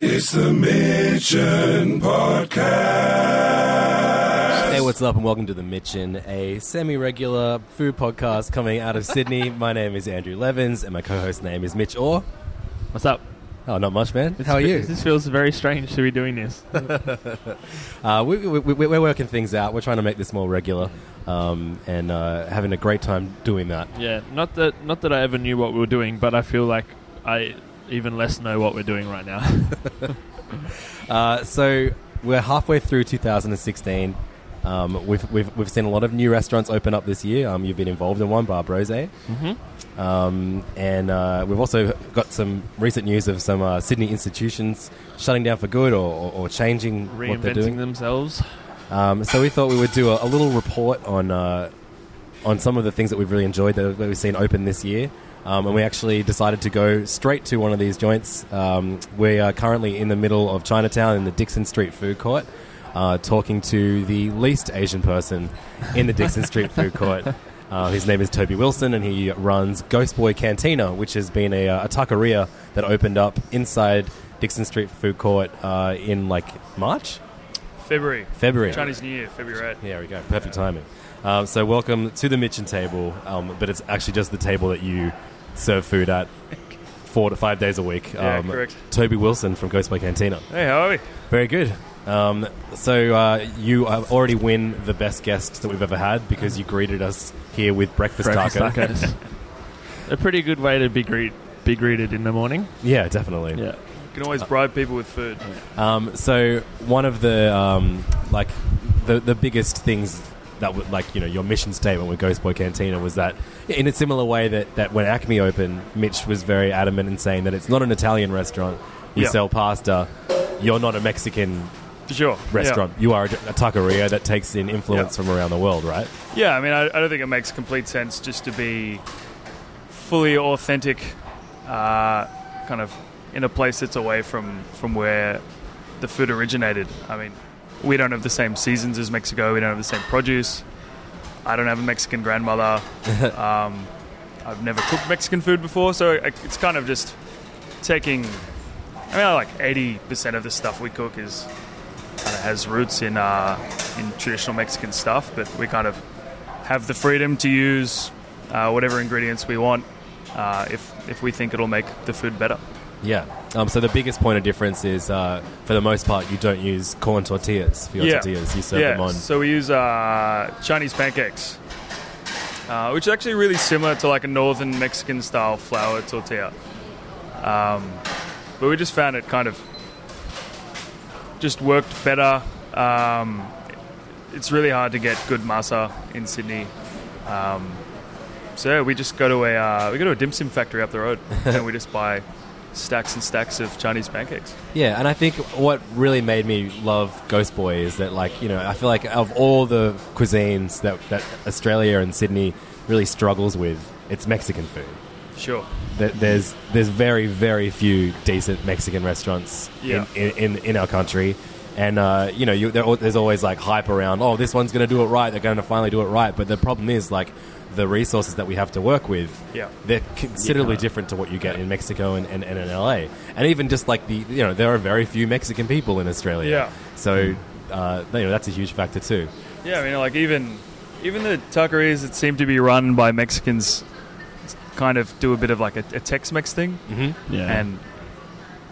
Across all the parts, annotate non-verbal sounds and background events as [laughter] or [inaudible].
It's the Mitchin Podcast. Hey, what's up, and welcome to the Mitchin, a semi-regular food podcast coming out of Sydney. [laughs] my name is Andrew Levins, and my co-host name is Mitch Orr. What's up? Oh, not much, man. This How are you? This feels very strange to be doing this. [laughs] Uh, we, we, we, we're working things out. We're trying to make this more regular, um, and uh, having a great time doing that. yeah, not that not that I ever knew what we were doing, but I feel like I even less know what we're doing right now. [laughs] Uh, so we're halfway through 2016. Um, we've, we've, we've seen a lot of new restaurants open up this year. Um, you've been involved in one, Bar Brose. mm-hmm. Um, and uh, we've also got some recent news of some uh, Sydney institutions shutting down for good or, or, or changing what they're doing. themselves. Um, so we thought we would do a, a little report on uh, on some of the things that we've really enjoyed that, that we've seen open this year. Um, and we actually decided to go straight to one of these joints. Um, we are currently in the middle of Chinatown in the Dixon Street Food Court, uh, talking to the least Asian person in the Dixon Street [laughs] Food Court. Uh, his name is Toby Wilson, and he runs Ghost Boy Cantina, which has been a, uh, a taqueria that opened up inside Dixon Street Food Court uh, in like March, February. February. Chinese New Year, February 8th. Yeah, there we go. Perfect timing. Um, so, welcome to the Mitchin table, um, but it's actually just the table that you serve food at [laughs] four to five days a week. Yeah, um, correct. Toby Wilson from Ghost Boy Cantina. Hey, how are we? Very good. Um, so, uh, you uh, already win the best guest that we've ever had because you greeted us here with breakfast, Breakfast taco. tacos. [laughs] a pretty good way to be greet be greeted in the morning. Yeah, definitely. Yeah. You can always bribe people with food. Um, so one of the um, like the the biggest things that would like you know your mission statement with Ghost Boy Cantina was that in a similar way that, that when Acme opened, Mitch was very adamant in saying that it's not an Italian restaurant. We Yeah. sell pasta. You're not a Mexican For sure. restaurant. You are a, a taqueria that takes in influence Yeah. from around the world, right? Yeah, yeah I mean, I, I don't think it makes complete sense just to be fully authentic, uh, kind of in a place that's away from, from where the food originated. I mean, we don't have the same seasons as Mexico, we don't have the same produce. I don't have a Mexican grandmother. [laughs] um, I've never cooked Mexican food before, so it's kind of just taking. I mean, like eighty percent of the stuff we cook is kind of has roots in uh, in traditional Mexican stuff, but we kind of have the freedom to use uh, whatever ingredients we want uh, if if we think it'll make the food better. Yeah. Um, so the biggest point of difference is, uh, for the most part, you don't use corn tortillas for your Yeah. tortillas. You serve yeah, them on. so we use uh, Chinese pancakes, uh, which is actually really similar to like a northern Mexican style flour tortilla. Um, but we just found it kind of just worked better. Um, it's really hard to get good masa in Sydney. Um, so yeah, we just go to a uh, we go to a dim sum factory up the road [laughs] and we just buy stacks and stacks of Chinese pancakes. Yeah, and I think what really made me love Ghost Boy is that, like, you know, I feel like of all the cuisines that, that Australia and Sydney really struggles with, it's Mexican food. Sure. There- There's there's very very few decent Mexican restaurants Yeah. in, in, in, in our country, and uh, you know you, there's always like hype around. Oh, this one's going to do it right. They're going to finally do it right. But the problem is like the resources that we have to work with. Yeah. they're considerably different to what you get in Mexico and, and, and in LA. And even just like the you know there are very few Mexican people in Australia. Yeah. so uh, you know that's a huge factor too. Yeah, I mean, like even even the taquerias that seem to be run by Mexicans kind of do a bit of like a, a Tex-Mex thing, Mm-hmm. Yeah. and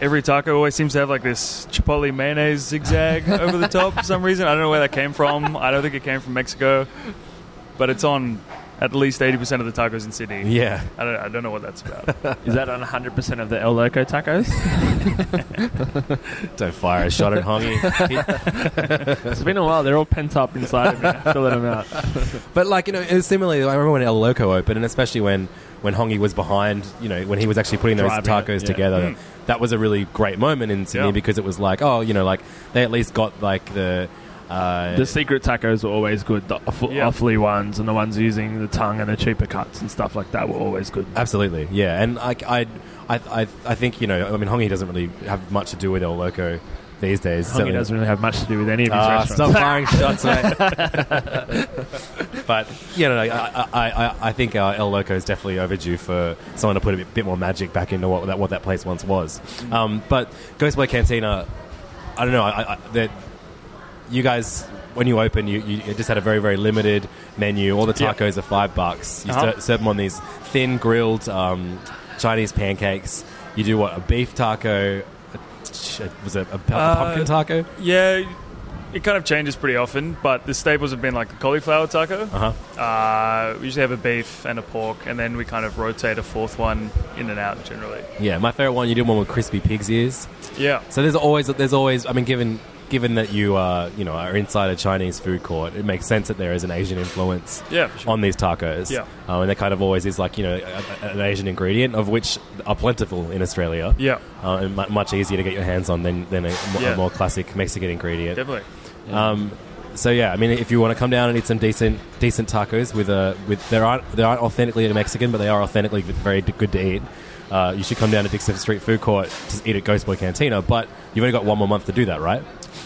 every taco always seems to have like this chipotle mayonnaise zigzag [laughs] over the top for some reason. I don't know where that came from. I don't think it came from Mexico, but it's on at least eighty percent of the tacos in Sydney. Yeah, I don't, I don't know what that's about. [laughs] Is that on 100% of the El Loco tacos? [laughs] don't fire a shot at Hongi. [laughs] it's been a while. They're all pent up inside of me. Filling them out. But like you know, similarly, I remember when El Loco opened, and especially when when Hongi was behind, you know, when he was actually putting those Driving tacos it, yeah. together. Mm. That was a really great moment in Sydney Yeah. because it was like, oh, you know, like they at least got like the. Uh, The secret tacos were always good. The awful, Yeah. awfully ones and the ones using the tongue and the cheaper cuts and stuff like that were always good. absolutely, yeah, and I, I, I, I think you know, I mean, Hongi doesn't really have much to do with El Loco these days. Hongi doesn't really have much to do with any of his Ah, restaurants. stop firing [laughs] shots, mate. [laughs] but you no, no, I, I, I, I think uh, El Loco is definitely overdue for someone to put a bit, bit more magic back into what that what that place once was. Um, but Ghost Boy Cantina, I don't know. I, I, you guys, when you opened, you, you just had a very very limited menu. All the tacos are five bucks. You Uh-huh. ser- serve them on these thin grilled um, Chinese pancakes. You do what a beef taco. a ch- Was it a, pu- Uh, pumpkin taco? Yeah, it kind of changes pretty often, but the staples have been like the cauliflower taco. Uh huh. Uh, we usually have a beef and a pork, and then we kind of rotate a fourth one in and out generally. Yeah, my favorite one. You did one with crispy pig's ears. Yeah, So there's always there's always I mean given given that you uh you know are inside a Chinese food court, it makes sense that there is an Asian influence yeah, sure. on these tacos. Yeah. uh, and there kind of always is like you know a, a- an Asian ingredient of which are plentiful in Australia. yeah, Uh, and mu- much easier to get your hands on than, than a, Yeah. a more classic Mexican ingredient. definitely. Um, so yeah, I mean, if you want to come down and eat some decent decent tacos with a with there aren't they aren't authentically Mexican, but they are authentically very good to eat. Uh, you should come down to Dixon Street Food Court to eat at Ghost Boy Cantina. But you've only got one more month to do that, right?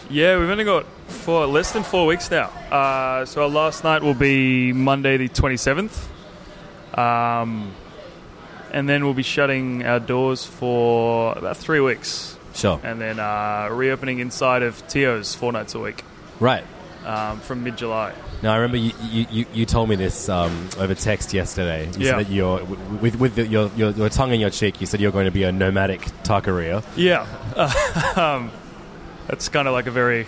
Yeah, we've only got four, less than four weeks now. Uh, so our last night will be Monday the 27th. Um, and then we'll be shutting our doors for about three weeks. Sure. And then uh, reopening inside of Tio's four nights a week Right. um, from mid July. Now I remember you, you, you, told me this um, over text yesterday. You Yeah. said that you're with with the, your, your your tongue in your cheek. You said you're going to be a nomadic taqueria. Yeah. [laughs] um, that's kind of like a very.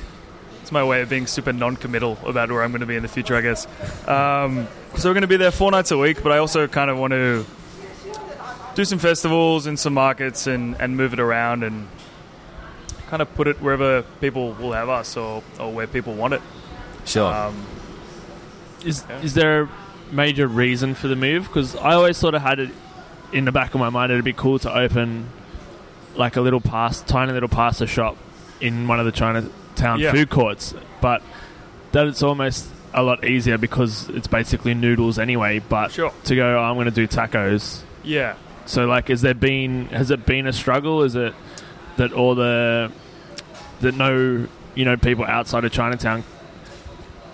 It's my way of being super non committal about where I'm going to be in the future, I guess. Um, so we're going to be there four nights a week, but I also kind of want to do some festivals and some markets and, and move it around and kind of put it wherever people will have us or, or where people want it. Sure. Um, Is Yeah. is there a major reason for the move? Because I always sort of had it in the back of my mind. It'd be cool to open like a little past, tiny little pasta shop in one of the Chinatown Yeah. food courts, but that it's almost a lot easier because it's basically noodles anyway. But Sure. to go, oh, I'm going to do tacos. yeah. So like, has there been has it been a struggle? Is it that all the that no you know people outside of Chinatown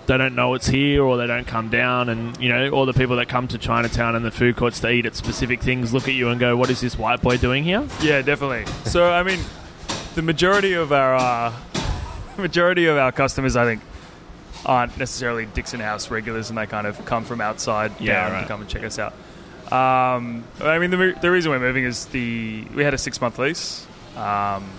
they don't know it's here or they don't come down and you know all the people that come to Chinatown and the food courts to eat at specific things look at you and go what is this white boy doing here Yeah, definitely. So, I mean, the majority of our uh, majority of our customers, I think, aren't necessarily Dixon House regulars, and they kind of come from outside Yeah, down right. to come and check us out. Um, I mean, the, the reason we're moving is the we had a six month lease. Um,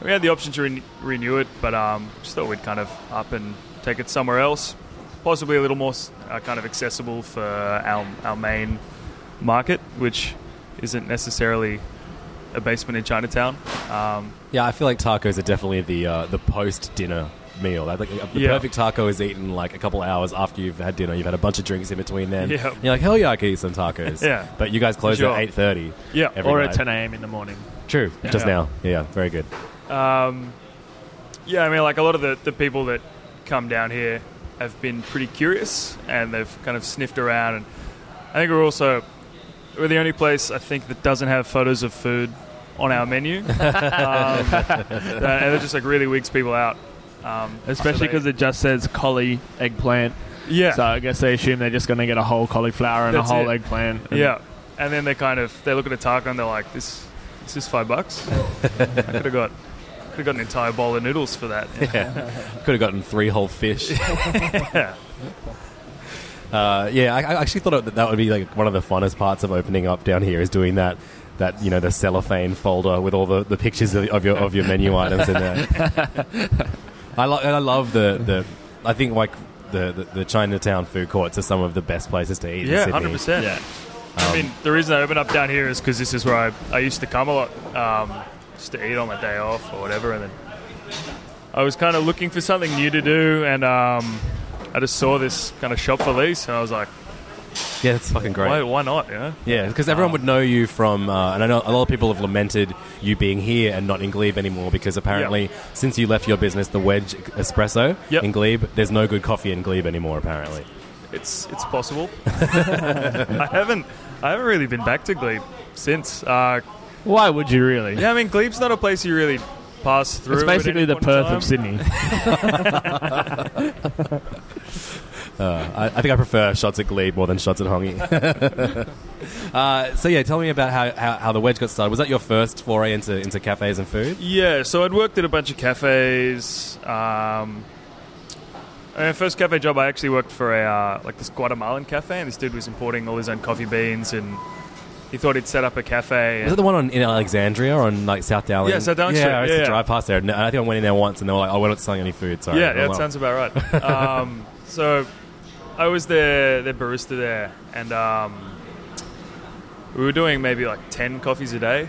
we had the option to re- renew it, but um, just thought we'd kind of up and take it somewhere else, possibly a little more uh, kind of accessible for our our main market, which isn't necessarily a basement in Chinatown. Um, Yeah, I feel like tacos are definitely the uh, the post dinner meal. I think uh, the Yeah. perfect taco is eaten like a couple hours after you've had dinner. You've had a bunch of drinks in between then. Yeah. You're like, hell yeah, I could eat some tacos. [laughs] Yeah. But you guys close Sure. at eight thirty. yeah. Or night. at 10 a.m. in the morning True. Just now. Yeah. Very good. Um, yeah, I mean, like a lot of the, the people that come down here have been pretty curious and they've kind of sniffed around. And I think we're also we're the only place I think that doesn't have photos of food on our menu. [laughs] um, and it just like really wigs people out. Um, especially so because it just says collie eggplant yeah, so I guess they assume they're just going to get a whole cauliflower and That's a whole it. eggplant and yeah, and then they kind of they look at a taco and they're like, "This, this is five bucks. [laughs] I could have got, could have got an entire bowl of noodles for that." [laughs] Yeah. Could have gotten three whole fish. Yeah. Uh, yeah, I, I actually thought that that would be like one of the funnest parts of opening up down here is doing that. That you know the cellophane folder with all the, the pictures of, of your of your menu [laughs] items in there. [laughs] I lo- I love the, the I think like the, the, the Chinatown food courts are some of the best places to eat in Yeah, Sydney. hundred percent. yeah I mean, the reason I opened up down here is because this is where I, I used to come a lot, um, just to eat on my day off or whatever. And then I was kind of looking for something new to do, and um, I just saw this kind of shop for lease, and I was like, Yeah, it's fucking great. why, why not? You know? Yeah, because everyone would know you from, uh, and I know a lot of people have lamented you being here and not in Glebe anymore because apparently since you left your business, the Wedge Espresso Yep. in Glebe, there's no good coffee in Glebe anymore. Apparently, It's it's possible. [laughs] I haven't I haven't really been back to Glebe since. Uh, why would you really yeah, I mean, Glebe's not a place you really pass through. It's at basically any the point in Perth time. of Sydney. [laughs] [laughs] Uh, I, I think I prefer shots at Glebe more than shots at Hongi. [laughs] uh, so yeah, tell me about how, how, how the wedge got started. Was that your first foray into into cafes and food? Yeah, so I'd worked at a bunch of cafes. Um, my first cafe job, I actually worked for a uh, like this Guatemalan cafe, and this dude was importing all his own coffee beans, and he thought he'd set up a cafe. Was it the one on, in Alexandria or on like South Dowling? Yeah, South Dowling Yeah, Street. I used Yeah, to yeah. drive past there. and I think I went in there once, and they were like, "Oh, we're not selling any food." Sorry. yeah, yeah, that sounds about right. [laughs] um, so I was their their barista there, and um, we were doing maybe like ten coffees a day,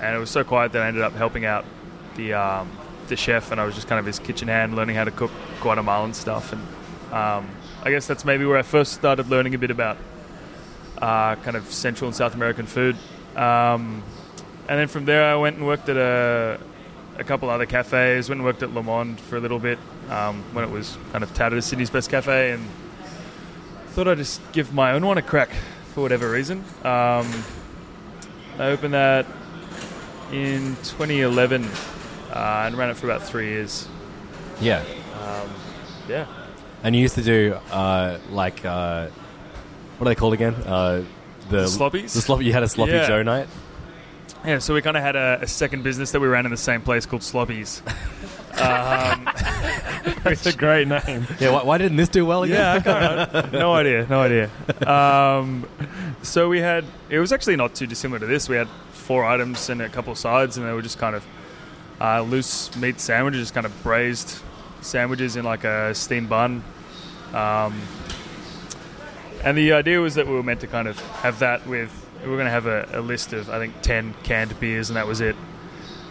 and it was so quiet that I ended up helping out the um, the chef, and I was just kind of his kitchen hand, learning how to cook Guatemalan stuff, and um, I guess that's maybe where I first started learning a bit about uh, kind of Central and South American food. Um, and then from there, I went and worked at a, a couple other cafes. Went and worked at Le Monde for a little bit um, when it was kind of touted as Sydney's best cafe, and thought I'd just give my own one a crack for whatever reason. Um, I opened that in 2011 uh, and ran it for about three years. Yeah, Um, yeah. and you used to do uh, like uh, what are they called again? Uh, the, The sloppies? The sloppy. You had a sloppy Yeah. Joe night. Yeah, so we kind of had a, a second business that we ran in the same place called Sloppies. [laughs] um, [laughs] It's a great name. Yeah. Why, why didn't this do well again? Yeah, I can't, no idea, no idea. Um, so we had it was actually not too dissimilar to this. We had four items and a couple of sides, and they were just kind of uh, loose meat sandwiches, just kind of braised sandwiches in like a steamed bun. Um, and the idea was that we were meant to kind of have that with we were going to have a, a list of I think ten canned beers, and that was it.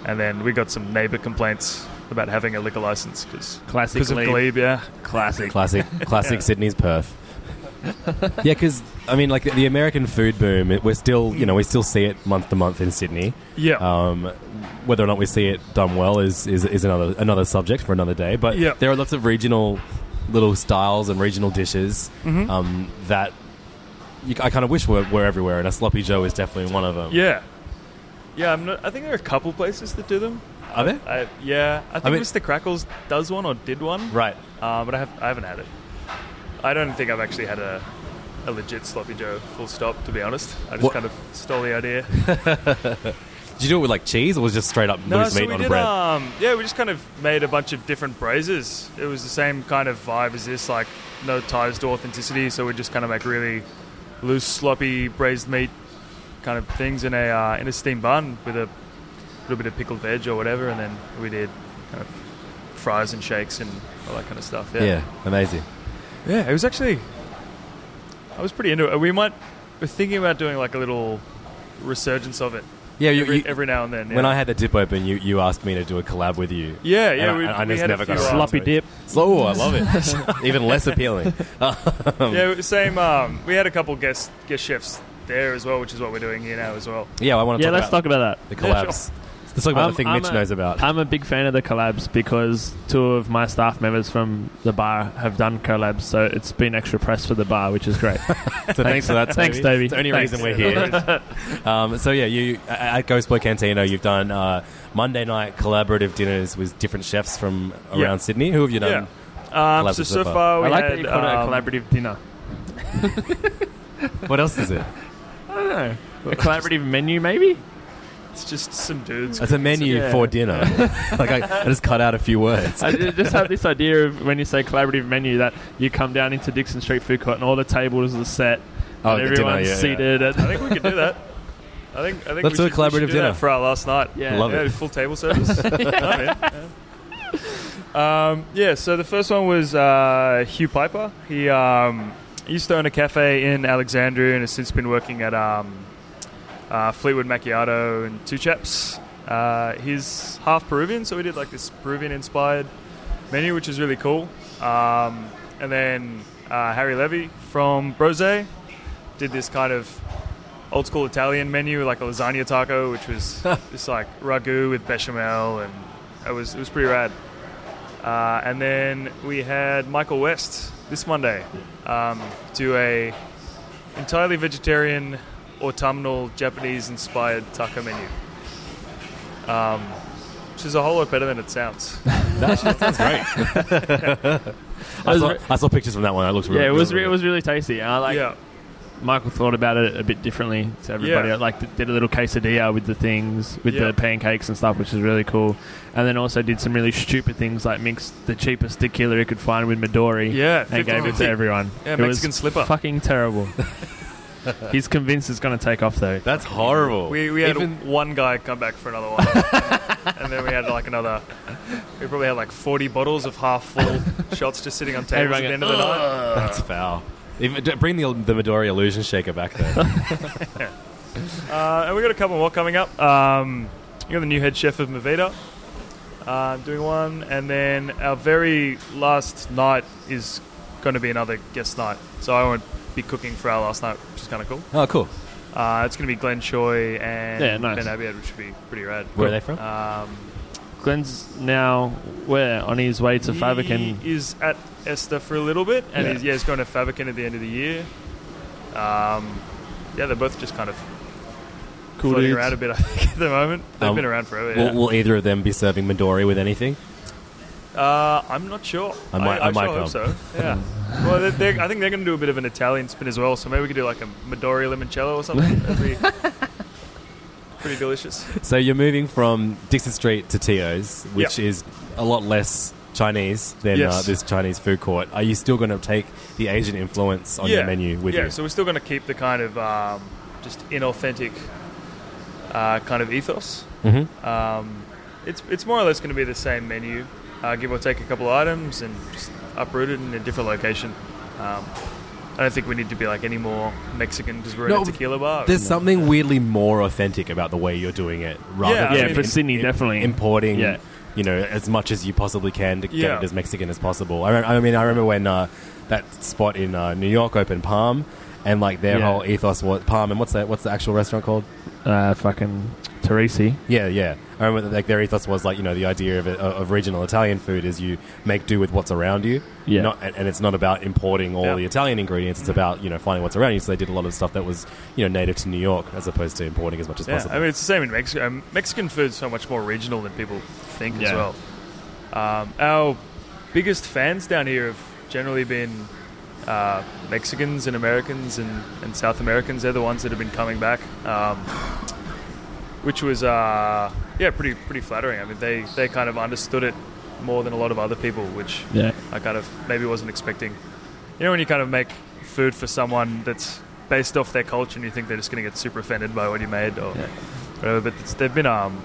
And then we got some neighbour complaints about having a liquor license because Classic of Glebe. Glebe, yeah. Classic. Classic, classic Sydney's Perth. [laughs] yeah, because I mean, like the American food boom, it, we're still, you know, we still see it month to month in Sydney. Yeah. Um, whether or not we see it done well is, is, is another another subject for another day. But Yep. there are lots of regional little styles and regional dishes Mhm. um, that you, I kind of wish were, were everywhere, and a sloppy Joe is definitely one of them. Yeah, yeah. I'm not, I think there are a couple places that do them. Are there? I, yeah, I think mean- Mr. Crackles does one or did one, Right. uh, but I have I haven't had it. I don't think I've actually had a, a legit sloppy Joe. Full stop. To be honest, I just What- kind of stole the idea. [laughs] Did you do it with like cheese, or was it just straight up No, loose so meat we on did. bread? Um, yeah, we just kind of made a bunch of different braises. It was the same kind of vibe as this, like no ties to authenticity. So we just kind of make really loose, sloppy braised meat kind of things in a uh, in a steamed bun with a little bit of pickled veg or whatever, and then we did kind of fries and shakes and all that kind of stuff. Yeah, yeah, amazing. yeah. It was actually. I was pretty into it. We might. We're thinking about doing like a little resurgence of it Yeah, you, every, you- every now and then. when. I had the dip open, you, you asked me to do a collab with you. Yeah, And yeah. I- we, I we just had never a got few, around Sloppy dip. So, oh, I love it. [laughs] [laughs] Even less appealing. Um, Yeah, same. Um, we had a couple guest guest chefs there as well, which is what we're doing here now as well. yeah, I want to Yeah, talk let's about talk about that. the Yeah, collabs. Let's talk about I'm- the thing I'm Mitch a- knows about. I'm a big fan of the collabs because two of my staff members from the bar have done collabs, so it's been extra press for the bar, which is great. [laughs] so thanks for that, [laughs] Toby. Thanks, Toby. It's the only Thanks. reason we're here. [laughs] um, so yeah, you at Ghost Boy Cantina, you've done uh, Monday night collaborative dinners with different chefs from around Yeah. Sydney. Who have you done? Yeah. Um, so so so far. far we I like had that you called um, it a collaborative dinner. What else is it? I don't know. A collaborative menu, maybe? It's just some dudes. It's a menu Yeah. for dinner. [laughs] like I, I just cut out a few words. I just have this idea of when you say collaborative menu that you come down into Dixon Street Food Court and all the tables are set Oh, and the dinner, everyone's yeah, yeah. seated. And I think we could do that. I think I think Let's we do a should, we collaborative do dinner. that for our last night. Yeah. Love yeah, it. full table service. [laughs] I'm yeah. Um, yeah, so the first one was uh, Hugh Piper. He um, used to own a cafe in Alexandria and has since been working at um, uh, Fleetwood Macchiato and Two Chaps. Uh, he's half Peruvian, so we did like this Peruvian-inspired menu, which is really cool. Um, and then uh, Harry Levy from Brose did this kind of old school Italian menu, like a lasagna taco, which was [laughs] this like ragu with bechamel, and it was it was pretty rad. Uh, and then we had Michael West this Monday um, do a entirely vegetarian autumnal Japanese inspired taco menu. Um, which is a whole lot better than it sounds. [laughs] That sounds great. [laughs] I, saw, I saw pictures from that one. It looks really yeah, it was really it was really tasty. And I like yeah, Michael thought about it a bit differently to everybody. Yeah. Like did a little quesadilla with the things, with Yeah. the pancakes and stuff, which is really cool. And then also did some really stupid things like mixed the cheapest tequila he could find with Midori. yeah. and gave it to everyone. Yeah, it was Mexican slipper. Fucking terrible. [laughs] [laughs] He's convinced it's going to take off though. That's horrible. We, we had Even- one guy come back for another one, [laughs] and then we had like another. We probably had like forty bottles of half full [laughs] shots just sitting on tables at the end of the night. That's foul. Even, d- bring the the Midori illusion shaker back there. Uh, and we got a couple more coming up. Um, you got the new head chef of Mavita uh, doing one, and then our very last night is going to be another guest night. So I won't be cooking for our last night, which is kind of cool. oh, cool. Uh, it's going to be Glenn Choi and Yeah, nice. Ben Abiad, which should be pretty rad. Where are they from? Um, Glenn's now where on his way to Faviken. He is at Ester for a little bit, and Yeah. he's, yeah, he's going to Faviken at the end of the year. Um, yeah, they're both just kind of Cool floating dudes. around a bit, [laughs] I think, at the moment. They've Um, been around forever. Will, Yeah. will either of them be serving Midori with anything? Uh, I'm not sure. I might- I might sure hope come. so. Yeah. [laughs] well, they're, they're, I think they're going to do a bit of an Italian spin as well. So maybe we could do like a Midori limoncello or something. That'd be [laughs] pretty delicious. So you're moving from Dixon Street to Tio's, which is a lot less Chinese than Yes. uh, this Chinese food court. Are you still going to take the Asian influence on yeah. your menu with yeah. you? Yeah, so we're still going to keep the kind of um, just inauthentic uh, kind of ethos. hmm Um, it's it's more or less going to be the same menu, uh, give or take a couple of items, and just uprooted in a different location. Um, I don't think we need to be like any more Mexican because we're No, in a tequila bar. There's something weirdly more authentic about the way you're doing it, rather Yeah, I than Yeah, mean- for Sydney, definitely. importing. Yeah. You know, as much as you possibly can to get it as Mexican as possible. I, re- I mean, I remember when uh, that spot in uh, New York opened, Parm, and like their Yeah. whole ethos was Parm. And what's that? What's the actual restaurant called? Uh, fucking Torrisi. Yeah, yeah. I remember that, like their ethos was like you know the idea of, of regional Italian food is you make do with what's around you. Yeah. Not, and, and it's not about importing all Yeah. the Italian ingredients. It's about you know finding what's around you. So they did a lot of stuff that was you know native to New York as opposed to importing as much as yeah, possible. I mean it's the same in Mexico. Um, Mexican food's so much more regional than people think as well. Um, our biggest fans down here have generally been uh, Mexicans and Americans and, and South Americans. They're the ones that have been coming back, um, which was uh, yeah pretty pretty flattering. I mean they they kind of understood it more than a lot of other people, which Yeah. I kind of maybe wasn't expecting. You know, when you kind of make food for someone that's based off their culture, and you think they're just going to get super offended by what you made or Yeah. whatever, but it's, they've been um,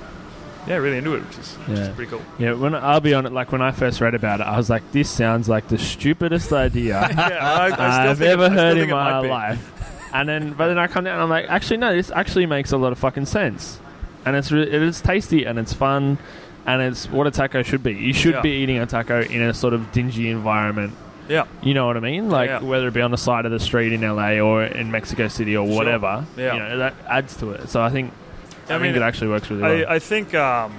yeah, really into it, which is, which is pretty cool. Yeah, when I'll be on it, like when I first read about it, I was like, "This sounds like the stupidest idea [laughs] Yeah, I, I [laughs] I've think it- ever heard in my life." And then, but then I come down and I'm like, "Actually, no, this actually makes a lot of fucking sense, and it's re- it is tasty and it's fun, and it's what a taco should be. You should Yeah. be eating a taco in a sort of dingy environment." Yeah, You know what I mean? Like Yeah. whether it be on the side of the street in LA or in Mexico City or Sure. whatever. Yeah. You know, that adds to it. So I think I, I think mean, it actually works really well. I, I think um,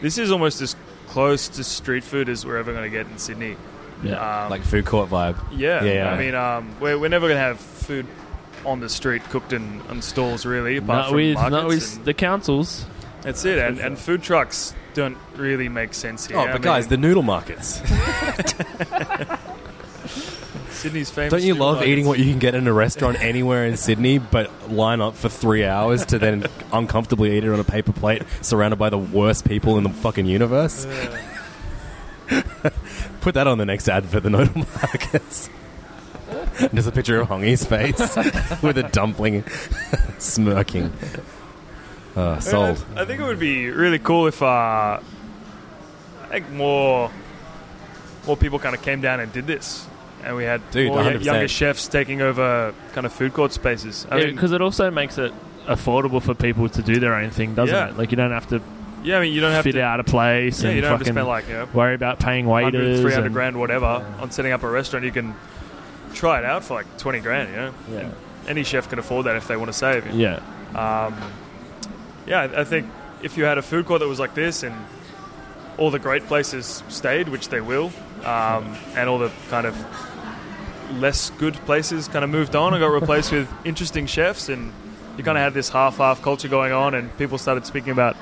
this is almost as close to street food as we're ever going to get in Sydney. yeah. Um, like food court vibe. yeah, Yeah. I mean, um, we're, we're never going to have food on the street cooked in on stalls really, apart not from with markets. not with the councils. that's it, and, and food trucks don't really make sense here. Oh, I but guys, the noodle markets. [laughs] Sydney's famous. Don't you love markets. eating what you can get in a restaurant anywhere in Sydney, but line up for three hours to then uncomfortably eat it on a paper plate, surrounded by the worst people in the fucking universe? [laughs] Put that on the next ad for the noodle [laughs] markets. There's a picture of Hongi's face [laughs] with a dumpling smirking. Uh, sold. I think it would be really cool if uh, I think more more people kind of came down and did this, and we had Dude, more 100%. younger chefs taking over kind of food court spaces. I mean, because it also makes it affordable for people to do their own thing, doesn't Yeah. it? Like you don't have to yeah, I mean, you don't have fit to. out a place Yeah, and you don't have to spend like you know, worry about paying 100, waiters. 300 grand, whatever, on setting up a restaurant. You can try it out for like 20 grand. You know, Yeah, any chef can afford that if they want to save. yeah, Um, yeah, I I think if you had a food court that was like this and all the great places stayed, which they will, um, and all the kind of less good places kind of moved on and got replaced [laughs] with interesting chefs, and you kind of had this half-half culture going on, and people started speaking about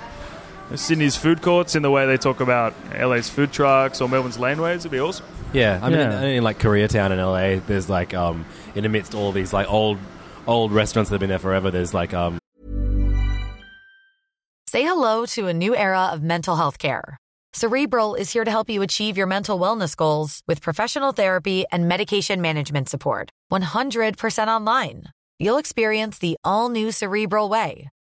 Sydney's food courts in the way they talk about LA's food trucks or Melbourne's laneways. It'd be awesome. Yeah, I mean, Yeah. in, in like Koreatown in LA, there's like um, in amidst all these like old old restaurants that have been there forever. There's like um, Say hello to a new era of mental health care. Cerebral is here to help you achieve your mental wellness goals with professional therapy and medication management support. 100% online. You'll experience the all new Cerebral Way,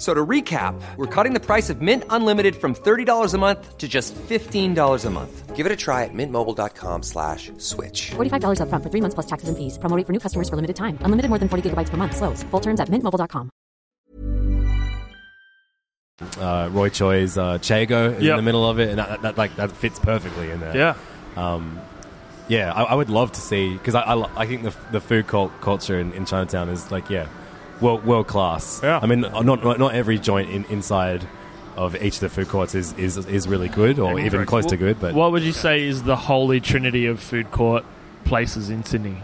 F- So to recap, we're cutting the price of Mint Unlimited from $30 a month to just $15 a month. Give it a try at mintmobile.com slash switch. $45 upfront for three months plus taxes and fees. Promo for new customers for limited time. Unlimited more than 40 gigabytes per month. Slows. Full terms at mintmobile.com. uh, Roy Choi's uh, Chego is in the middle of it, and that, that, that, like that fits perfectly in there. Yeah. Um, yeah, I, I would love to see because I, I, I think the, the food cult culture in, in Chinatown is like yeah, world world class. Yeah. I mean, not not, not every joint in, inside of each of the food courts is is, is really good or Yeah, even correct. close to good, but What would you say is the holy trinity of food court places in Sydney?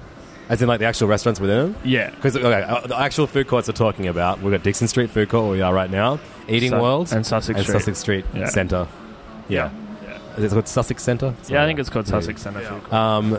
as in like the actual restaurants within them. Yeah. Because okay, uh, the actual food courts are talking about we've got Dixon Street Food Court where we are right now, Eating Su- World and Sussex and Street. Sussex Street Yeah. Centre. Yeah. Is it called Sussex Centre? Yeah, I think it's called Sussex Centre Food Court. Um,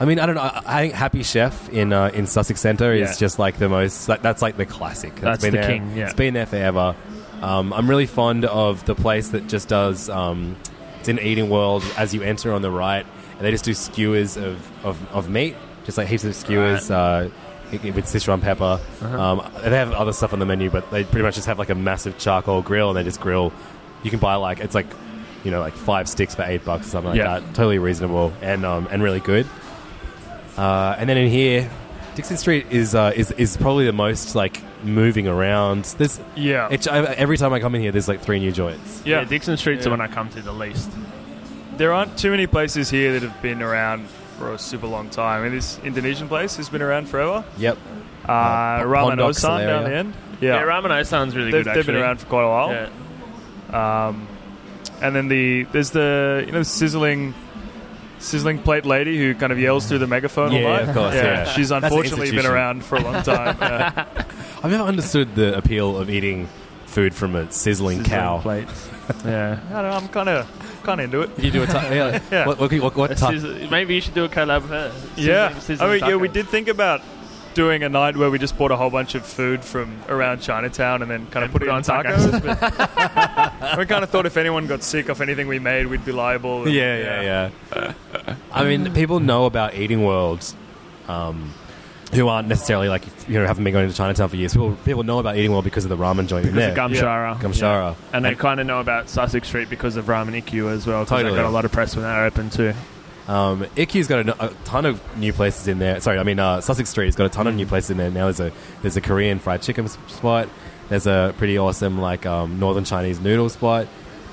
I mean, I don't know. I I think Happy Chef in uh, in Sussex Centre is Yeah. just like the most. Like, that's like the classic. That's been the there, king, yeah. it's been there forever. Um, I'm really fond of the place that just does. Um, it's in Eating World as you enter on the right, and they just do skewers of, of, of meat, just like heaps of skewers. Uh, with Sichuan pepper, Uh-huh. um, they have other stuff on the menu, but they pretty much just have like a massive charcoal grill, and they just grill. You can buy like it's like, you know, like five sticks for eight bucks or something like Yeah. that. Totally reasonable and um, and really good. Uh, and then in here, Dixon Street is uh, is is probably the most like moving around. There's Yeah. it's, I, every time I come in here, there's like three new joints. Yeah, Yeah. Dixon Street's the Yeah. one I come to the least. There aren't too many places here that have been around for a super long time. I mean, this Indonesian place has been around forever. Yep. Uh, Uh, Ramen Pondok Osan down Solaria. the end. Yeah, Yeah, Ramen Osan's really they've, good. they've been actually. around for quite a while. Yeah. Um, and then the there's the you know the sizzling sizzling plate lady who kind of yells through the megaphone Yeah, all night. of course, yeah. she's That's an unfortunately been institution. around for a long time. [laughs] Yeah. I've never understood the appeal of eating food from a sizzling, Sizzling cow. plates. [laughs] yeah. I don't know, I'm kind of kind of into it. You do a t- yeah. Yeah. What, what, what, what A ti- sizz- maybe you should do a collab with her. Yeah, Sizzling- sizzling I mean, yeah, we tacos. did think about doing a night where we just bought a whole bunch of food from around Chinatown and then kind of And put, put it it on on tacos. [laughs] we kind of thought if anyone got sick off anything we made, we'd be liable. and- Yeah, yeah, yeah. [laughs] I mean, people know about Eating World, um, who aren't necessarily like you know haven't been going to Chinatown for years. People people know about Eating World because of the ramen joint in Because there. of Gumshara. Gumshara. And they kind of know about Sussex Street because of Ramen Ikkyu as well. Because Totally. they got a lot of press when they were open too. Um, IKEA's got a, a ton of new places in there. Sorry, I mean uh, Sussex Street's got a ton of new places in there now. There's a there's a Korean fried chicken spot. There's a pretty awesome like um, northern Chinese noodle spot.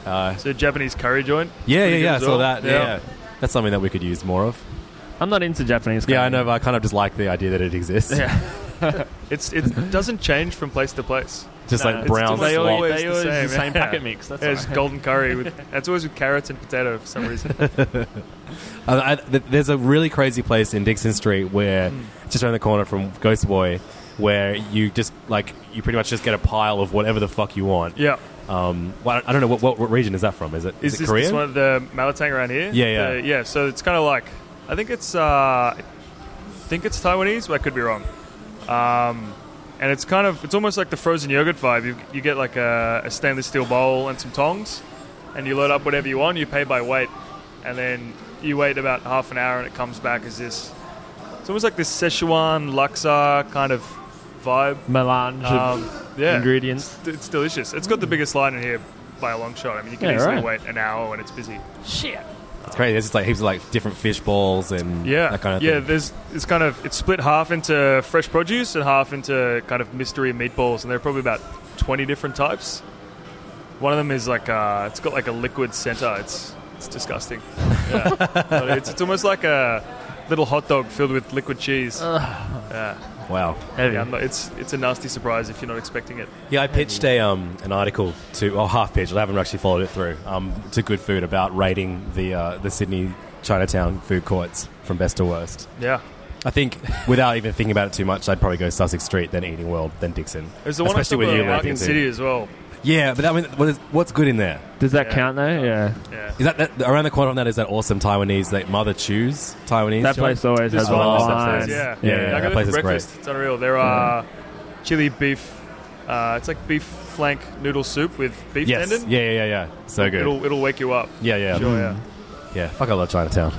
Uh, So Japanese curry joint. yeah, yeah, yeah. I saw well. that. Yeah. that's something that we could use more of. I'm not into Japanese. Yeah, I know, but I kind of just like the idea that it exists. Yeah. [laughs] [laughs] It's it doesn't change from place to place. Just No, like it's brown just- They It's always, always they the always same, the same yeah. packet mix. That's Yeah, it's why. golden curry. With, [laughs] it's always with carrots and potato for some reason. [laughs] Uh, I, th- there's a really crazy place in Dixon Street where Hmm. just around the corner from Ghost Boy, where you just like you pretty much just get a pile of whatever the fuck you want. yeah. Um, well, I don't know what, what, what region is that from. Is it is, Is it this, Korean? this one of the Malatang around here? Yeah, yeah. The- yeah. So it's kind of like I think it's uh, I think it's Taiwanese, but I could be wrong. Um, and it's kind of it's almost like the frozen yogurt vibe. You, you get like a, a stainless steel bowl and some tongs, and you load up whatever you want. You pay by weight, and then you wait about half an hour, and it comes back as this. It's almost like this Szechuan laksa kind of vibe. Melange Um, of yeah, ingredients. It's, it's delicious. It's got the biggest line in here by a long shot. I mean, you can Yeah, easily right. wait an hour when it's busy. Shit. It's crazy. There's just like heaps of like different fish balls and Yeah, that kind of yeah. thing. There's it's kind of it's split half into fresh produce and half into kind of mystery meatballs, and there are probably about twenty different types. One of them is like uh, it's got like a liquid center. It's it's disgusting. Yeah, [laughs] it's it's almost like a little hot dog filled with liquid cheese. Yeah, Wow. Heavy. yeah. Not- It's it's a nasty surprise if you're not expecting it. Yeah, I pitched a um, an article to, well, half pitched. I haven't actually followed it through. Um, to Good Food about rating the uh, the Sydney Chinatown food courts from best to worst. Yeah. I think without even thinking about it too much, I'd probably go Sussex Street, then Eating World, then Dixon. There's the one Especially I with you saw in it City as well. Yeah, but I mean, what is, what's good in there? Does that Yeah. count though? Yeah. Yeah. Is that, that around the corner from that is that awesome Taiwanese, like Mother Chu's Taiwanese? That joint? place always This has one a was line. upstairs. Yeah, Yeah, yeah, I that got there place for is great. breakfast. It's unreal. There are chili beef. Uh, it's like beef flank noodle soup with beef Yes. tendon. Yeah, yeah, yeah, yeah. So good. It'll it'll wake you up. yeah, yeah. Sure, yeah. Yeah, fuck, I love Chinatown.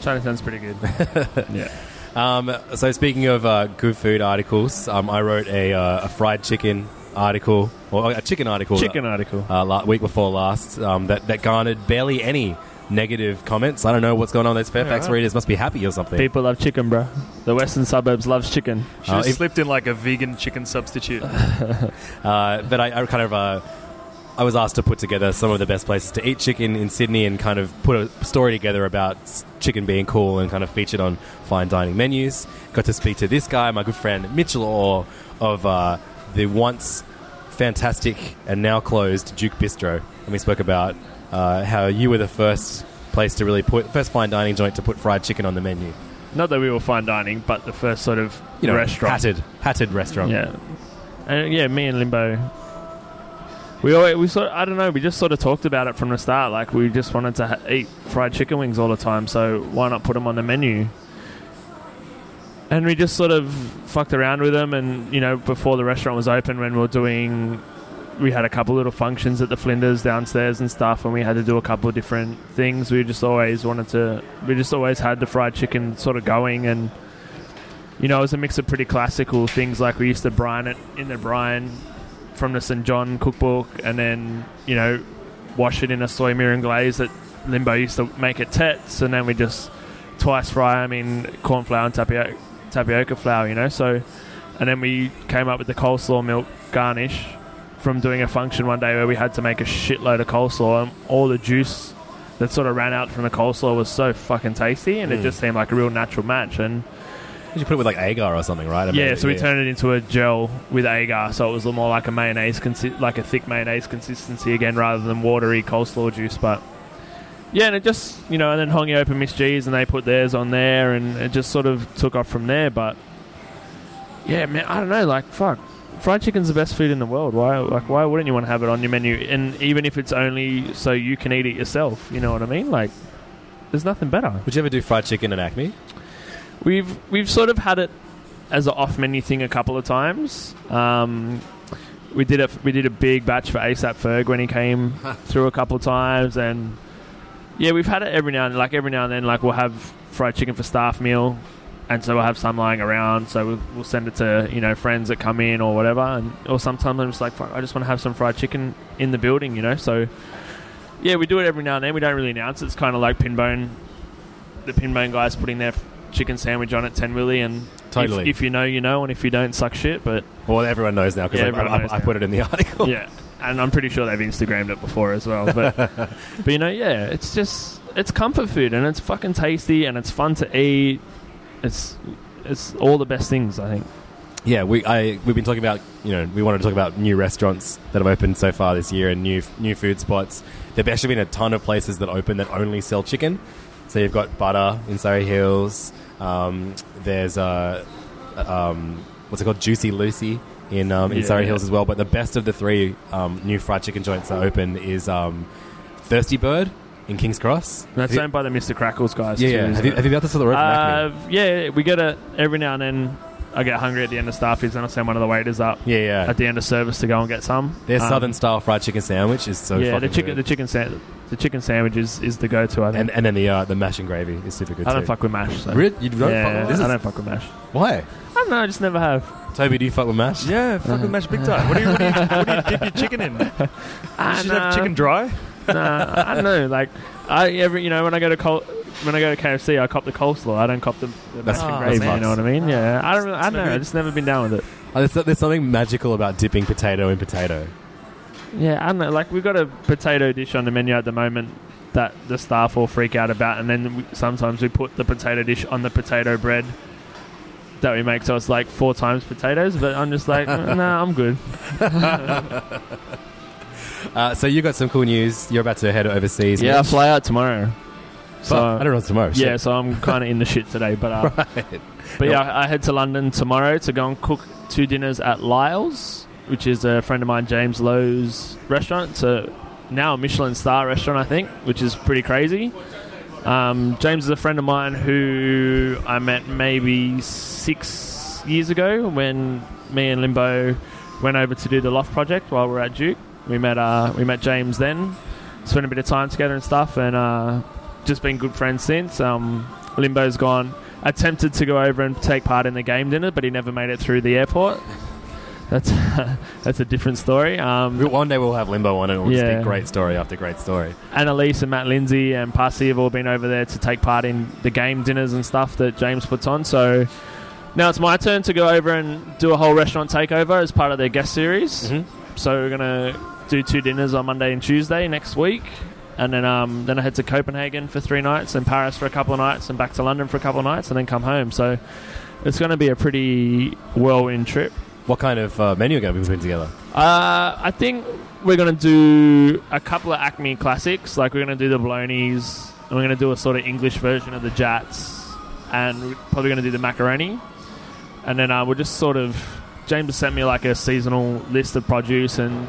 Chinatown's pretty good. [laughs] yeah. Um, so speaking of uh, good food articles, um, I wrote a, uh, a fried chicken article, or a chicken article, Chicken article. uh, la- week before last um, that that garnered barely any negative comments. I don't know what's going on. Those Fairfax right. readers must be happy or something. People love chicken, bro. The western suburbs loves chicken. Should Uh, have if- slipped in like a vegan chicken substitute. [laughs] Uh, but I, I kind of uh, I was asked to put together some of the best places to eat chicken in Sydney and kind of put a story together about s- chicken being cool and kind of featured on fine dining menus. Got to speak to this guy, my good friend Mitchell Orr of uh, the once fantastic and now closed Duke Bistro, and we spoke about uh, how you were the first place to really put first fine dining joint to put fried chicken on the menu. Not that we were fine dining, but the first sort of You know, restaurant. hatted hatted restaurant. Yeah, and yeah, me and Limbo. We always, we sort of, I don't know we just sort of talked about it from the start like we just wanted to ha- eat fried chicken wings all the time so why not put them on the menu and we just sort of fucked around with them and you know before the restaurant was open when we were doing we had a couple little functions at the Flinders downstairs and stuff and we had to do a couple of different things we just always wanted to we just always had the fried chicken sort of going and you know, it was a mix of pretty classical things like we used to brine it in the brine from the St. John cookbook and then, you know, wash it in a soy mirin glaze that Limbo used to make at Tets and then we just twice fry them in corn flour and tapioca, tapioca flour, you know. So, and then we came up with the coleslaw milk garnish from doing a function one day where we had to make a shitload of coleslaw and all the juice that sort of ran out from the coleslaw was so fucking tasty and it Mm. just seemed like a real natural match and You put it with like agar or something, right? I yeah, so we turned it into a gel with agar, so it was more like a mayonnaise, consi- like a thick mayonnaise consistency again, rather than watery coleslaw juice. But yeah, and it just you know, and then Hongi opened Miss G's, and they put theirs on there, and it just sort of took off from there. But yeah, man, I don't know, like fuck. Fried chicken's the best food in the world. Why, like, why wouldn't you want to have it on your menu? And even if it's only so you can eat it yourself, you know what I mean? Like, there's nothing better. Would you ever do fried chicken at Acme? We've we've sort of had it as an off menu thing a couple of times. Um, we did a we did a big batch for ASAP Ferg when he came [laughs] through a couple of times, and yeah, we've had it every now and like every now and then. Like we'll have fried chicken for staff meal, and so we'll have some lying around. So we'll, we'll send it to you know friends that come in or whatever, and or sometimes I'm just like I just want to have some fried chicken in the building, you know. So yeah, we do it every now and then. We don't really announce it. It's kind of like Pinbone. The Pinbone guys putting their chicken sandwich on at 10 Willy and Totally. if, if you know you know and if you don't suck shit but Well, everyone knows now because Yeah, I, I, I put it in the [laughs] article. yeah and i'm pretty sure they've instagrammed it before as well but [laughs] but you know yeah it's just it's comfort food and it's fucking tasty and it's fun to eat it's it's all the best things i think Yeah, we I we've been talking about you know we wanted to talk about new restaurants that have opened so far this year and new new food spots. There've actually been a ton of places that open that only sell chicken. So you've got Butter in Surry Hills. Um, there's uh, um, what's it called, Juicy Lucy in um, in Yeah. Surry Hills as well. But the best of the three um, new fried chicken joints that open is um, Thirsty Bird in Kings Cross. And that's Have you- owned by the mr crackles guys yeah, too, yeah. isn't Have you, it? have you got this on the road? from Acme? uh, yeah we get it every now and then i get hungry at the end of staffies and i'll send one of the waiters up yeah, yeah. at the end of service to go and get some Their Um, southern style fried chicken sandwich is so yeah, fucking the chicken, good. the chicken, sa- The chicken sandwich is, is the go-to. I think. And and then the uh, the mash and gravy is super good I too. don't fuck with mash. So. Really? You don't yeah, fuck with this? I don't fuck with mash. Why? I. I just never have. Toby, do you fuck with mash? Yeah, fucking mash big time. What do you, what do you, what do you dip your chicken in? [laughs] You Ah, should nah. have chicken dry. nah, I don't know. Like I every you know when I go to Col- when I go to KFC, I cop the coleslaw. I don't cop the, the That's- mash oh, gravy. that's You know what I mean? Yeah. I don't. really- I don't know. I just never been down with it. Oh, there's, there's something magical about dipping potato in potato. Yeah, I don't know. Like we've got a potato dish on the menu at the moment that the staff all freak out about, and then we, sometimes we put the potato dish on the potato bread that we make, so it's like four times potatoes. But I'm just like, "Uh, [laughs] nah, I'm good. [laughs] Uh, so you got some cool news. You're about to head overseas. Yeah, I fly out tomorrow. So Fuck, I don't know tomorrow. yeah, so I'm kind of in the shit today, but uh, [laughs] Right. But yeah, I head to London tomorrow to go and cook two dinners at Lyle's, which is a friend of mine, James Lowe's restaurant. It's a, now a Michelin star restaurant, I think, which is pretty crazy. Um, James is a friend of mine who I met maybe six years ago when me and Limbo went over to do the Loft project while we were at Duke. We met uh, we met James then, spent a bit of time together and stuff, and uh, just been good friends since. Um, Limbo's gone attempted to go over and take part in the game dinner, but he never made it through the airport. That's [laughs] that's a different story. Um, One day we'll have Limbo on and it'll just Yeah. be great story after great story. Annalise and Matt Lindsay and Parsi have all been over there to take part in the game dinners and stuff that James puts on. So now it's my turn to go over and do a whole restaurant takeover as part of their guest series. Mhm. So we're gonna do two dinners on Monday and Tuesday next week, and then um, then I head to Copenhagen for three nights, and Paris for a couple of nights, and back to London for a couple of nights, and then come home. So it's going to be a pretty whirlwind trip. What kind of uh, menu are going to be putting together? Uh, I think we're going to do a couple of Acme classics. Like we're going to do the Bolognas, and we're going to do a sort of English version of the Jats, and we're probably going to do the macaroni. And then uh, we'll just sort of James has sent me like a seasonal list of produce and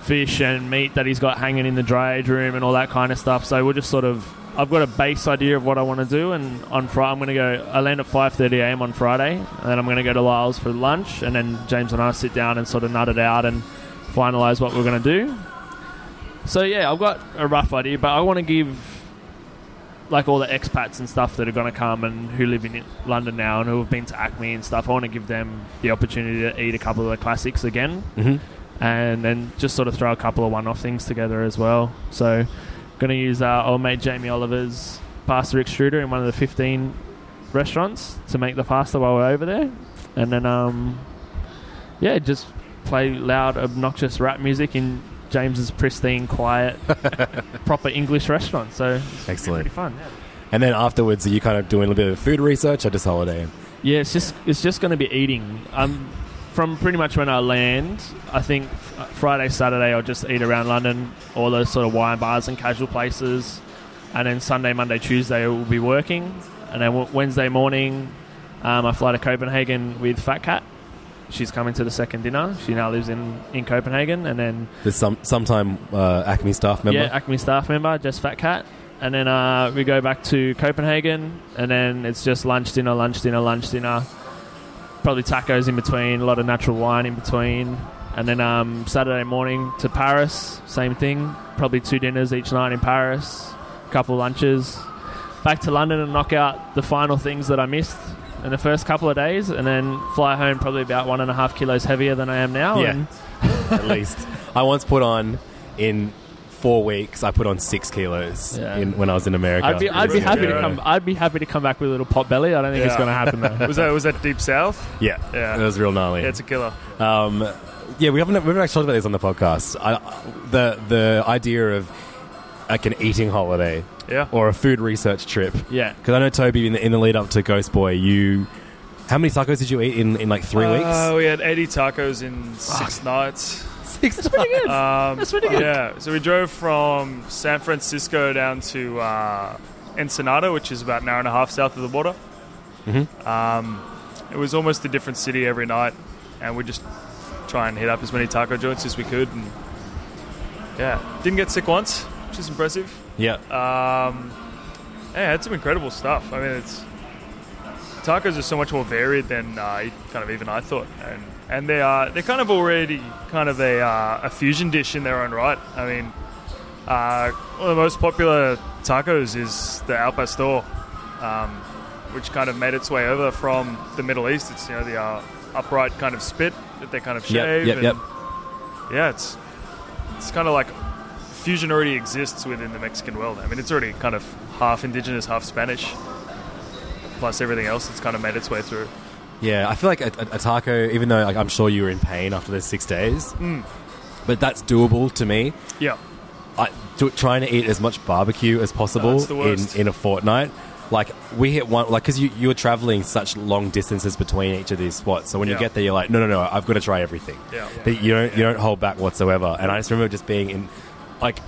fish and meat that he's got hanging in the dry age room and all that kind of stuff. So we'll just sort of I've got a base idea of what I want to do, and on Friday I'm going to go. I land at 5:30 a.m. on Friday, and then I'm going to go to Lyle's for lunch, and then James and I sit down and sort of nut it out and finalize what we're going to do. So yeah, I've got a rough idea, but I want to give like all the expats and stuff that are going to come and who live in London now and who have been to Acme and stuff. I want to give them the opportunity to eat a couple of the classics again Mm-hmm. and then just sort of throw a couple of one-off things together as well. So, going to use our old mate Jamie Oliver's pasta extruder in one of the 15 restaurants to make the pasta while we're over there, and then um, yeah, just play loud, obnoxious rap music in James's pristine, quiet, [laughs] proper English restaurant. So it's Excellent. pretty fun. Yeah. And then afterwards, are you kind of doing a little bit of food research or just holiday? Yeah, it's just it's just going to be eating. Um, from pretty much when I land, I think Friday, Saturday, I'll just eat around London, all those sort of wine bars and casual places, and then Sunday, Monday, Tuesday, we'll be working, and then Wednesday morning, um, I fly to Copenhagen with Fat Cat. She's coming to the second dinner. She now lives in, in Copenhagen, and then There's some sometime uh, Acme staff member. yeah, Acme staff member, just Fat Cat. And then uh, we go back to Copenhagen, and then it's just lunch, dinner, lunch, dinner, lunch, dinner. Probably tacos in between, a lot of natural wine in between. And then um, Saturday morning to Paris, same thing. Probably two dinners each night in Paris, a couple lunches. Back to London and knock out the final things that I missed in the first couple of days, and then fly home probably about one and a half kilos heavier than I am now. Yeah. And [laughs] at least. I once put on in four weeks. I put on six kilos Yeah. in, when I was in America. I'd be, I'd be Yeah. happy to come. I'd be happy to come back with a little pot belly. I don't think it's Yeah. going to happen though. [laughs] Was that was that deep south? yeah, Yeah. it was real gnarly. Yeah, it's a killer. Um, yeah, we haven't we've actually talked about this on the podcast. I, the the idea of like an eating holiday Yeah. or a food research trip. yeah, Because I know Toby in the, in the lead up to Ghostboy, you how many tacos did you eat in, in like three Uh, weeks? we had 80 tacos in six nights. Six. That's pretty good. Um, That's pretty good. Yeah, so we drove from San Francisco down to uh, Ensenada, which is about an hour and a half south of the border. Mhm. Um, it was almost a different city every night, and we just try and hit up as many taco joints as we could. And yeah, didn't get sick once, which is impressive. yeah. Um, yeah, had some incredible stuff. I mean, it's tacos are so much more varied than uh, kind of even I thought, and and they are they're kind of already kind of a uh, a fusion dish in their own right. I mean, Uh, one of the most popular tacos is the al pastor, um, which kind of made its way over from the Middle East. It's you know the uh, upright kind of spit that they kind of Yep, shave. yep, and yep. Yeah, it's it's kind of like fusion already exists within the Mexican world. I mean, it's already kind of half indigenous, half Spanish, plus everything else that's kind of made its way through. Yeah, I feel like a, a, a taco, even though like, I'm sure you were in pain after those six days, Mm. but that's doable to me. Yeah, I, to, trying to eat as much barbecue as possible That's in, in a fortnight. Like we hit one, like because you you're traveling such long distances between each of these spots. So when you get there, you're like, no, no, no, I've got to try everything. Yeah. That you don't you don't hold back whatsoever. And I just remember just being in like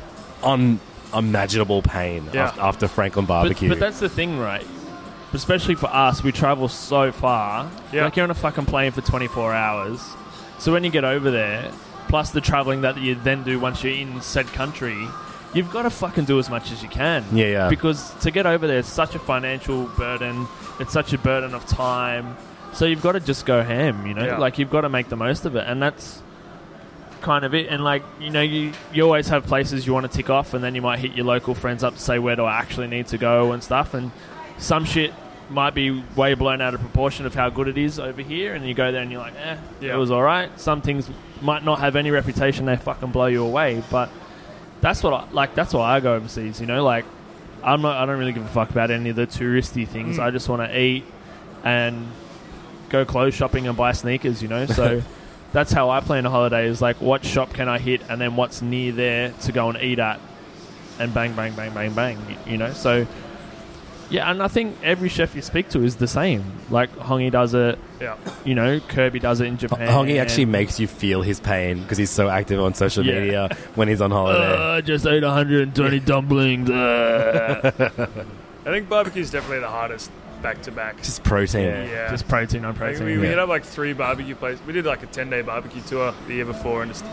un, unimaginable pain Yeah. after, after Franklin But, barbecue. but that's the thing, right? Especially for us, we travel so far. Yeah. Like you're on a fucking plane for 24 hours. So when you get over there, plus the traveling that you then do once you're in said country, you've got to fucking do as much as you can. Yeah, yeah. Because to get over there, it's such a financial burden. It's such a burden of time. So you've got to just go ham, you know? Yeah. Like you've got to make the most of it, and that's kind of it. And like you know, you you always have places you want to tick off, and then you might hit your local friends up to say where do I actually need to go and stuff. And some shit might be way blown out of proportion of how good it is over here, and you go there and you're like, eh, Yeah. it was all right. Some things might not have any reputation; they fucking blow you away. But that's what I like. That's why I go overseas. You know, like I'm not. I don't really give a fuck about any of the touristy things. Mm. I just want to eat and go clothes shopping and buy sneakers. You know, [laughs] so. That's how I plan a holiday. Is like, what shop can I hit, and then what's near there to go and eat at, and bang, bang, bang, bang, bang. You know, so yeah, and I think every chef you speak to is the same. Like Hongi does it, yeah. you know, Kirby does it in Japan. Hongi actually makes you feel his pain because he's so active on social Yeah. media when he's on holiday. Uh, I just ate 120 [laughs] dumplings. uh." I think barbecue is definitely the hardest back to back. Just protein. yeah, Yeah. just protein on Like, protein. we, we Yeah. hit up like three barbecue places. We did like a 10 day barbecue tour the year before and just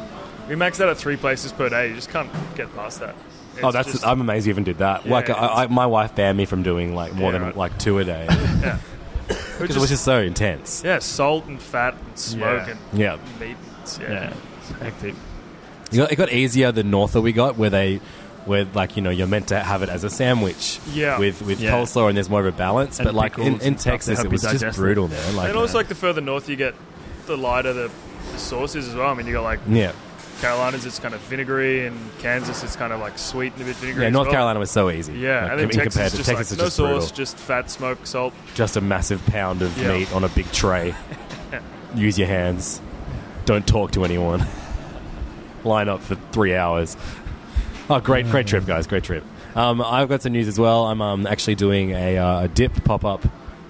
we maxed out at three places per day. You just can't get past that. Oh, that's just- I'm amazed you even did that. Yeah, like I, I, my wife banned me from doing like more Yeah, than right. like two a day [laughs] yeah. because Which it was just so intense. yeah, salt and fat and smoke Yeah. and Yeah, meat. It's- yeah, yeah. it's hectic. it got, it got easier the norther we got, where they, where like you know you're meant to have it as a sandwich, Yeah. with with Yeah. coleslaw and there's more of a balance. And but like in, in and Texas, it was just brutal, man. Like, and also, uh, like the further north you get, the lighter the, the sauce is as well. I mean, you got like yeah, Carolinas, it's kind of vinegary, and Kansas, it's kind of like sweet and a bit vinegary. yeah. as North well. Carolina was so easy. Yeah, like, and then in- Texas, compared is to just Texas like is no just sauce, brutal. just fat, smoke, salt. just a massive pound of Yeah. meat on a big tray. [laughs] Use your hands. Don't talk to anyone. Line up for three hours. Oh, great, great trip, guys. Great trip. Um, I've got some news as well. I'm um, actually doing a, uh, a dip pop up.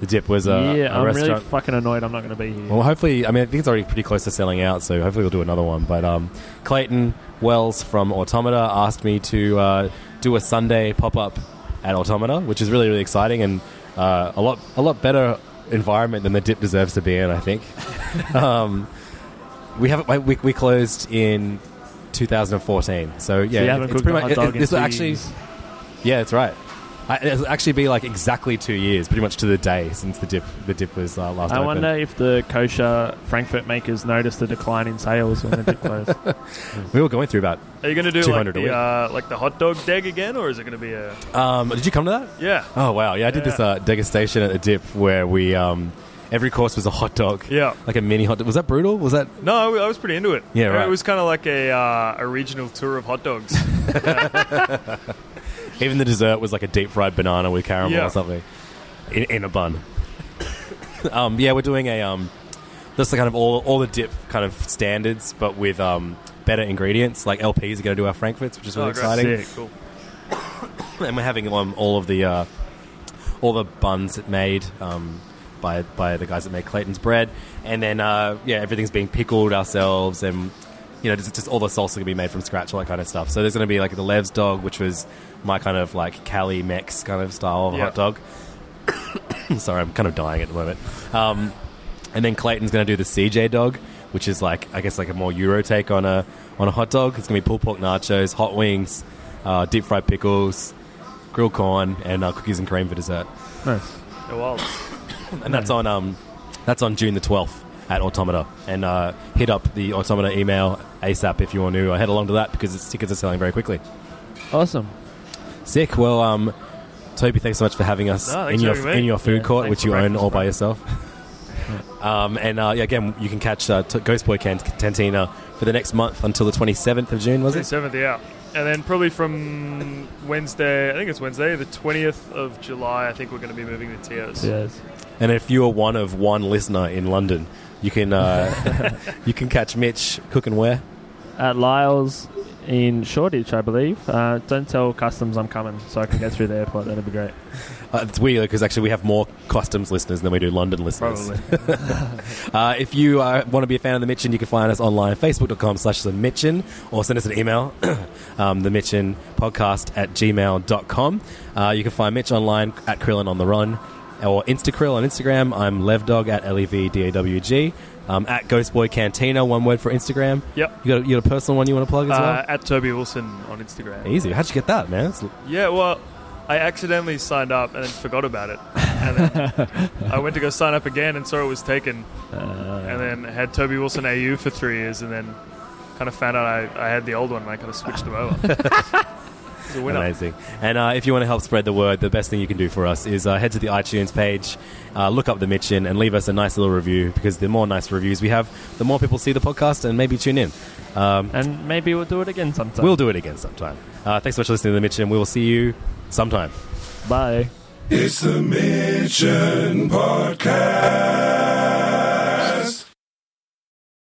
The dip was a, yeah, a I'm restaurant. really fucking annoyed. I'm not going to be here. Well, hopefully, I mean, I think it's already pretty close to selling out, so hopefully we'll do another one. But um, Clayton Wells from Automata asked me to uh, do a Sunday pop up at Automata, which is really, really exciting and uh, a lot, a lot better environment than the dip deserves to be in. I think. [laughs] um, we have we, we closed in 2014, so yeah, so it's pretty much. dog it- this actually, yeah, that's right. I, it'll actually be like exactly two years, pretty much to the day since the dip the dip was uh, last. I opened. wonder if the kosher Frankfurt makers noticed the decline in sales when the dip [laughs] closed. We were going through about. Are you going to do like 200 a week. the, uh, like the hot dog deg again, or is it going to be a Um, did you come to that? yeah? Oh wow, yeah, I did this uh, degustation at the dip where we um, every course was a hot dog. Yeah. like a mini hot. dog. Was that brutal? Was that? No, I, I was pretty into it. Yeah, right. It was kind of like a uh, a regional tour of hot dogs. [laughs] [laughs] Even the dessert was like a deep fried banana with caramel Yeah. or something in, in a bun. [coughs] um, yeah, we're doing a um, just the kind of all all the dip kind of standards, but with um, better ingredients. Like LPs are going to do our frankfurts, which is really Oh, exciting. Cool. [coughs] and we're having um, all of the uh, all the buns made um, by by the guys that make Clayton's bread, and then uh, yeah, everything's being pickled ourselves, and you know, just, just all the salsa can be made from scratch, all that kind of stuff. So there's going to be like the Lev's dog, which was my kind of like Cali Mex kind of style of Yeah. hot dog. [coughs] Sorry, I'm kind of dying at the moment. Um, and then Clayton's going to do the CJ dog, which is like I guess like a more Euro take on a on a hot dog. It's going to be pulled pork nachos, hot wings, uh, deep fried pickles, grilled corn, and uh, cookies and cream for dessert. Nice. Go wild. [coughs] And that's on um, that's on June the 12th at Automata. And uh, hit up the Automata email ASAP if you want to head along to that because its tickets are selling very quickly. Awesome. Sick. Well, um, Toby, thanks so much for having us No, in your for in your food Yeah, court, which you own all by yourself. [laughs] um, and uh, yeah, again, you can catch uh, t- Ghostboy Cant- Cantina for the next month until the twenty seventh of June. Was it? 27th, yeah. And then probably from Wednesday, I think it's Wednesday, the 20th of July, I think we're going to be moving to Tio's. Yes. And if you are one of one listener in London, you can uh, [laughs] you can catch Mitch cooking where. At Lyle's in Shoreditch, I believe. Uh, don't tell customs I'm coming, so I can get through the airport. That'd be great. Uh, it's weird because actually we have more customs listeners than we do London listeners. Probably. [laughs] Uh, if you uh, want to be a fan of the Mitchin, you can find us online, facebook.com slash the Mitchin, or send us an email, [coughs] um, the Mitchin podcast at gmail.com. Uh, you can find Mitch online at Krillin on the Run, or Instacrill on Instagram. I'm Levdog at L E V D A W G. Um, at Ghostboy Cantina, one word for Instagram. Yep. You got, a, you got a personal one you want to plug as Uh, well? at Toby Wilson on Instagram. Easy. How'd you get that, man? Yeah, well, I accidentally signed up and then forgot about it. And then I went to go sign up again and saw it was taken. Uh, And then had Toby Wilson AU for three years and then kind of found out I, I had the old one and I kind of switched them over. [laughs] It's a winner. Amazing. And uh, if you want to help spread the word, the best thing you can do for us is uh, head to the iTunes page, uh, look up the Mitchin, and leave us a nice little review because the more nice reviews we have, the more people see the podcast and maybe tune in. Um, and maybe we'll do it again sometime. we'll do it again sometime. Uh, thanks so much for listening to the Mitchin. We will see you sometime. Bye. It's the Mitchin Podcast.